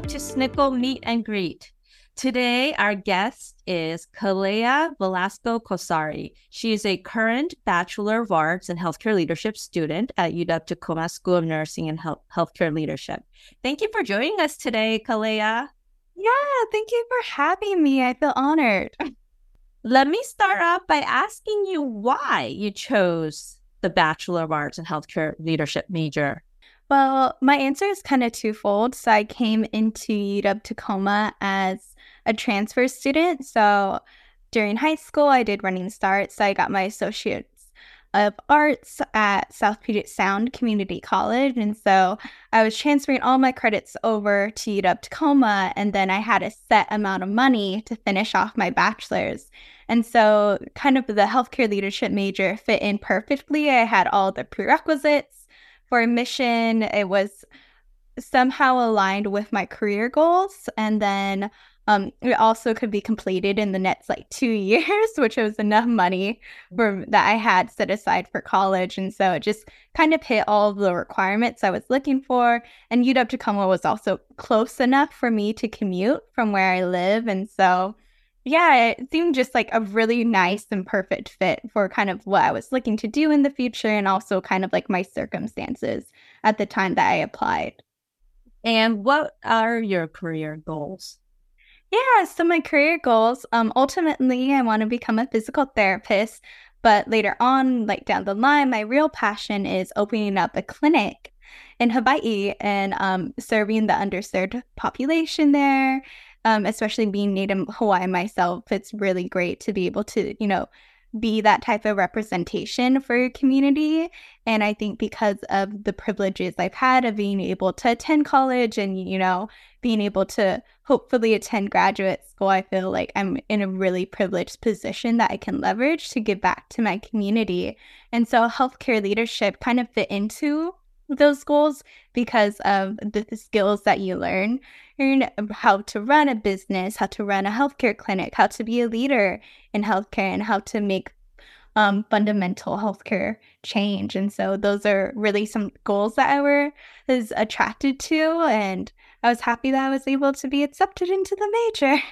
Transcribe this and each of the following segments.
welcome to Snickle Meet and Greet. Today, our guest is Kalea Velasco Cosare. She is a current Bachelor of Arts in Healthcare Leadership student at UW Tacoma School of Nursing and Health- Healthcare Leadership. Thank you for joining us today, Kalea. Yeah, thank you for having me. I feel honored. Let me start off by asking you why you chose the Bachelor of Arts in Healthcare Leadership major. Well, my answer is kind of twofold. So I came into UW Tacoma as a transfer student. So during high school, I did running start. So I got my associates of arts at South Puget Sound Community College. And so I was transferring all my credits over to UW Tacoma. And then I had a set amount of money to finish off my bachelor's. And so, kind of the healthcare leadership major fit in perfectly. I had all the prerequisites for admission, it was somehow aligned with my career goals. And then um, it also could be completed in the next like two years, which was enough money for that I had set aside for college. And so it just kind of hit all of the requirements I was looking for. And UW Tacoma was also close enough for me to commute from where I live. And so yeah, it seemed just like a really nice and perfect fit for kind of what I was looking to do in the future and also kind of like my circumstances at the time that I applied. And what are your career goals? Yeah, so my career goals, um, ultimately, I want to become a physical therapist. But later on, like down the line, my real passion is opening up a clinic in Hawaii and um, serving the underserved population there um, especially being Native Hawaiian myself, it's really great to be able to, you know, be that type of representation for your community. And I think because of the privileges I've had of being able to attend college and, you know, being able to hopefully attend graduate school, I feel like I'm in a really privileged position that I can leverage to give back to my community. And so healthcare leadership kind of fit into those goals because of the, the skills that you learn. Learn how to run a business, how to run a healthcare clinic, how to be a leader in healthcare, and how to make um, fundamental healthcare change. And so those are really some goals that I was attracted to, and I was happy that I was able to be accepted into the major.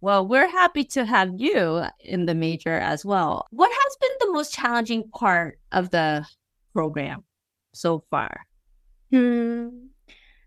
Well, we're happy to have you in the major as well. What has been the most challenging part of the program? So far? Hmm.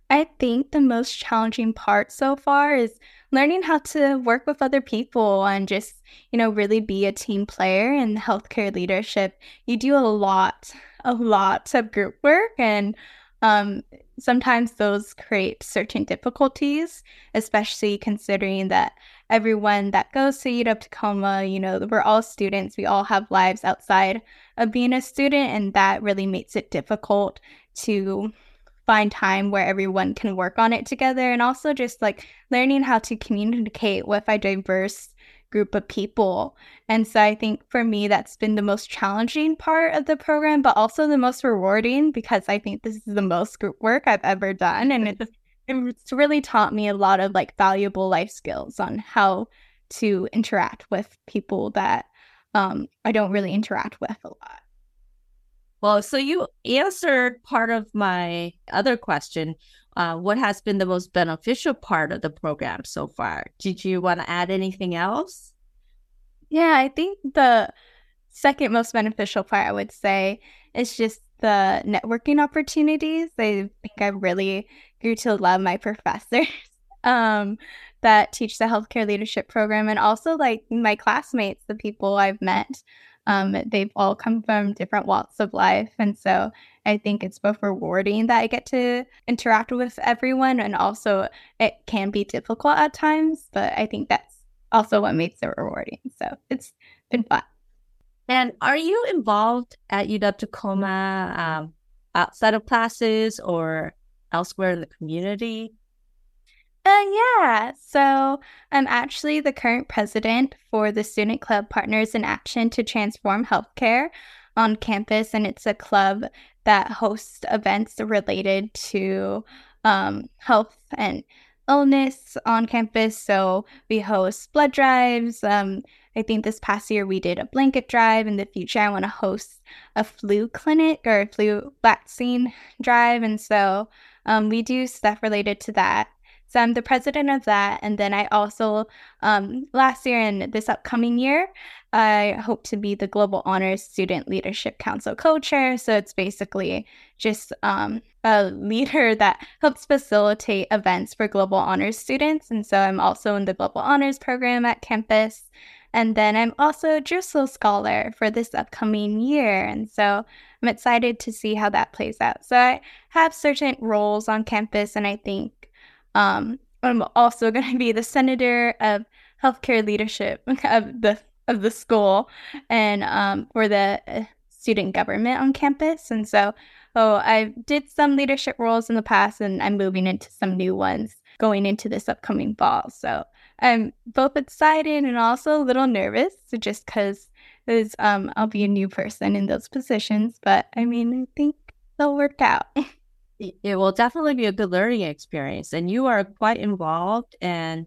I think the most challenging part so far is learning how to work with other people and just, you know, really be a team player in healthcare leadership. You do a lot, a lot of group work and um, sometimes those create certain difficulties, especially considering that everyone that goes to UW Tacoma, you know, we're all students. We all have lives outside of being a student, and that really makes it difficult to find time where everyone can work on it together and also just like learning how to communicate with a diverse group of people. And so I think for me, that's been the most challenging part of the program, but also the most rewarding because I think this is the most group work I've ever done. And it's it's really taught me a lot of like valuable life skills on how to interact with people that um, I don't really interact with a lot. Well, so you answered part of my other question. Uh, what has been the most beneficial part of the program so far? Did you want to add anything else? Yeah, I think the second most beneficial part, I would say, is just the networking opportunities. I think I really grew to love my professors um, that teach the healthcare leadership program and also like my classmates, the people I've met. Um, they've all come from different walks of life. And so I think it's both rewarding that I get to interact with everyone and also it can be difficult at times, but I think that's also what makes it rewarding. So it's been fun. And are you involved at UW Tacoma um, outside of classes or elsewhere in the community? Uh, yeah. So I'm actually the current president for the Student Club Partners in Action to Transform Healthcare on campus, and it's a club that hosts events related to um, health and illness on campus. So we host blood drives. Um, I think this past year we did a blanket drive. In the future, I want to host a flu clinic or a flu vaccine drive. And so um, we do stuff related to that. So I'm the president of that. And then I also, um, last year and this upcoming year, I hope to be the Global Honors Student Leadership Council co chair. So it's basically just um, a leader that helps facilitate events for Global Honors students. And so I'm also in the Global Honors program at campus. And then I'm also a Drusel Scholar for this upcoming year. And so I'm excited to see how that plays out. So I have certain roles on campus, and I think um, I'm also going to be the senator of healthcare leadership of the of the school and um, for the uh, student government on campus. And so, oh, I did some leadership roles in the past, and I'm moving into some new ones going into this upcoming fall. So I'm both excited and also a little nervous, just because um, I'll be a new person in those positions. But I mean, I think they'll work out. it will definitely be a good learning experience. And you are quite involved and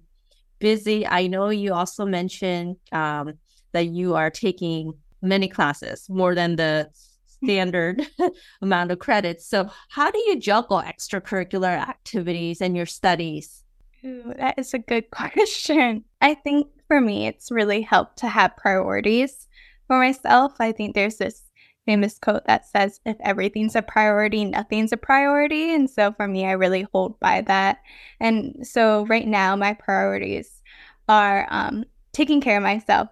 busy. I know you also mentioned um, that you are taking many classes, more than the standard amount of credits. So, how do you juggle extracurricular activities and your studies? Ooh, that is a good question. I think for me, it's really helped to have priorities for myself. I think there's this famous quote that says, if everything's a priority, nothing's a priority. And so for me, I really hold by that. And so right now, my priorities are um, taking care of myself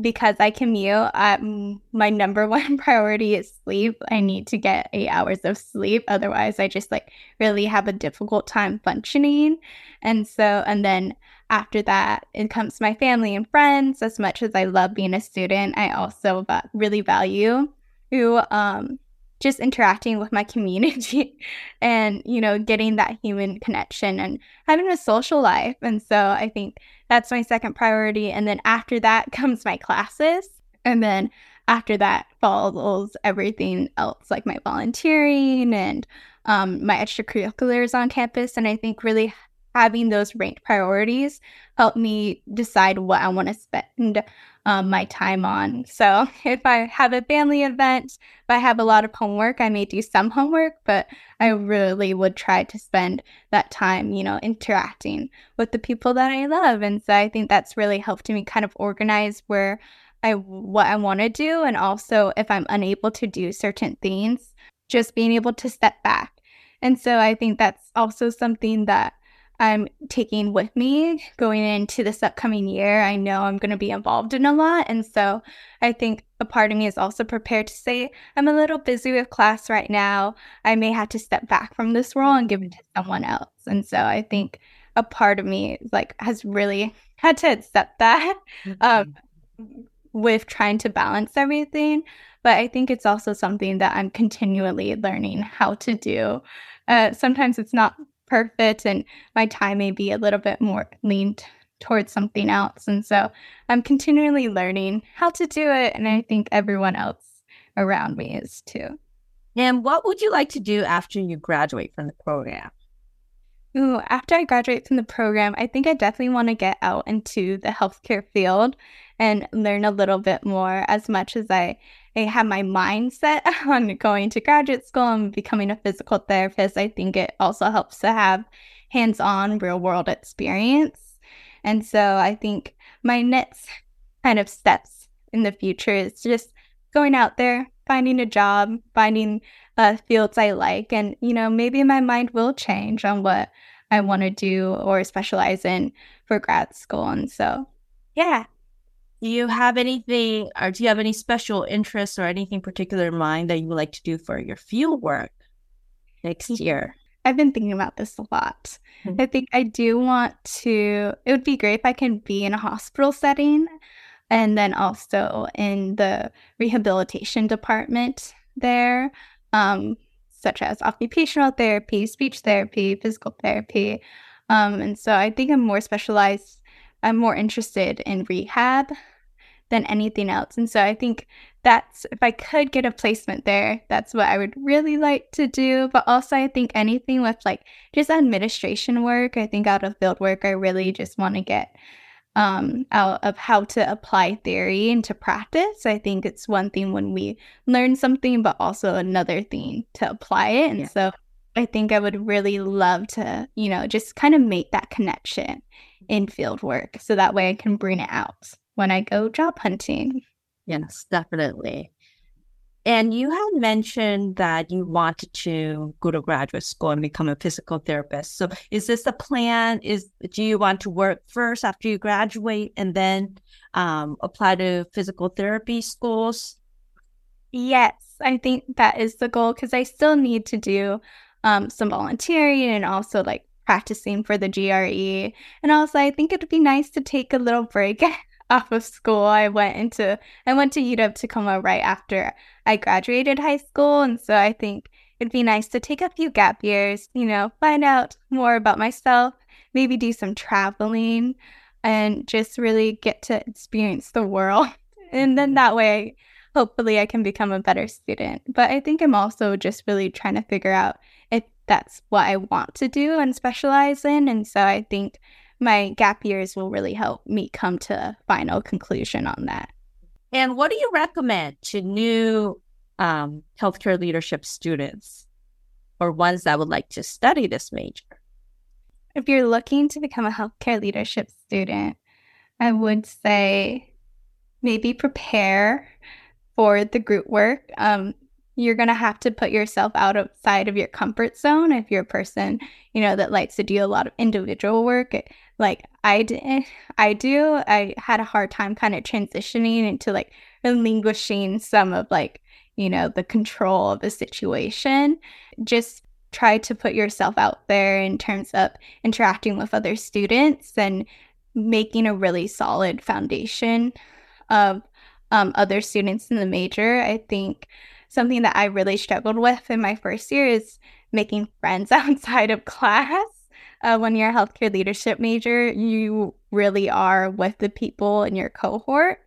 because I commute, um, my number one priority is sleep. I need to get eight hours of sleep. Otherwise, I just like really have a difficult time functioning. And so, and then after that, it comes my family and friends. As much as I love being a student, I also va- really value who um, just interacting with my community and you know getting that human connection and having a social life. And so i think that's my second priority. And then after that comes my classes. And then after that follows everything else like my volunteering and um, my extracurriculars on campus. And i think really having those ranked priorities helped me decide what i want to spend um, my time on. So if I have a family event, if I have a lot of homework, I may do some homework, but I really would try to spend that time, you know, interacting with the people that I love. And so I think that's really helped me kind of organize where I what I want to do and also if I'm unable to do certain things, just being able to step back. And so I think that's also something that I'm taking with me going into this upcoming year. I know I'm going to be involved in a lot. And so I think a part of me is also prepared to say, I'm a little busy with class right now. I may have to step back from this role and give it to someone else. And so I think a part of me like has really had to accept that um, with trying to balance everything. But I think it's also something that I'm continually learning how to do. Uh, sometimes it's not perfect and my time may be a little bit more leaned towards something else. And so I'm continually learning how to do it. And I think everyone else around me is too. And what would you like to do after you graduate from the program? Ooh, after I graduate from the program, I think I definitely want to get out into the healthcare field and learn a little bit more as much as I I have my mindset on going to graduate school and becoming a physical therapist, I think it also helps to have hands on real world experience. And so I think my next kind of steps in the future is just going out there, finding a job, finding uh, fields I like. And, you know, maybe my mind will change on what I want to do or specialize in for grad school. And so, yeah, do you have anything, or do you have any special interests or anything particular in mind that you would like to do for your field work next year? I've been thinking about this a lot. Mm-hmm. I think I do want to, it would be great if I can be in a hospital setting and then also in the rehabilitation department there, um, such as occupational therapy, speech therapy, physical therapy. Um, and so I think I'm more specialized I'm more interested in rehab than anything else. And so I think that's if I could get a placement there, that's what I would really like to do. But also, I think anything with like just administration work, I think out of field work, I really just want to get um, out of how to apply theory into practice. I think it's one thing when we learn something, but also another thing to apply it. And yeah. so I think I would really love to, you know, just kind of make that connection in field work so that way I can bring it out when I go job hunting. Yes, definitely. And you had mentioned that you wanted to go to graduate school and become a physical therapist. So is this the plan? Is do you want to work first after you graduate and then um, apply to physical therapy schools? Yes, I think that is the goal because I still need to do um, some volunteering and also like practicing for the GRE. And also, I think it'd be nice to take a little break off of school. I went into I went to UW Tacoma right after I graduated high school, and so I think it'd be nice to take a few gap years, you know, find out more about myself, maybe do some traveling, and just really get to experience the world. And then that way, hopefully, I can become a better student. But I think I'm also just really trying to figure out if that's what I want to do and specialize in. And so I think my gap years will really help me come to a final conclusion on that. And what do you recommend to new um, healthcare leadership students or ones that would like to study this major? If you're looking to become a healthcare leadership student, I would say maybe prepare for the group work. Um, you're going to have to put yourself outside of your comfort zone if you're a person you know that likes to do a lot of individual work like i did i do i had a hard time kind of transitioning into like relinquishing some of like you know the control of a situation just try to put yourself out there in terms of interacting with other students and making a really solid foundation of um, other students in the major i think something that I really struggled with in my first year is making friends outside of class. Uh, when you're a healthcare leadership major, you really are with the people in your cohort.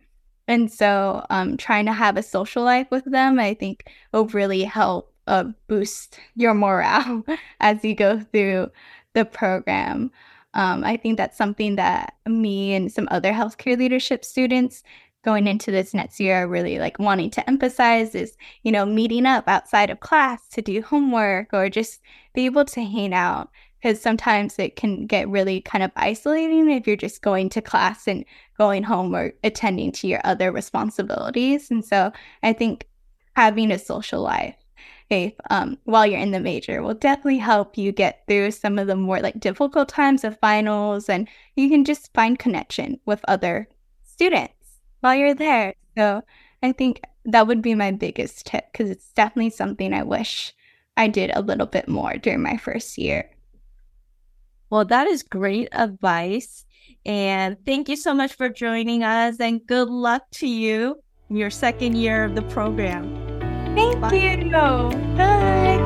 And so, um, trying to have a social life with them, I think, will really help uh, boost your morale as you go through the program. Um, I think that's something that me and some other healthcare leadership students going into this next year really like wanting to emphasize is you know meeting up outside of class to do homework or just be able to hang out because sometimes it can get really kind of isolating if you're just going to class and going home or attending to your other responsibilities. And so i think having a social life if um, while you're in the major will definitely help you get through some of the more like difficult times of finals and you can just find connection with other students while you're there. So I think that would be my biggest tip because it's definitely something I wish I did a little bit more during my first year. Well, that is great advice. And thank you so much for joining us and good luck to you in your second year of the program. Thank Bye. you.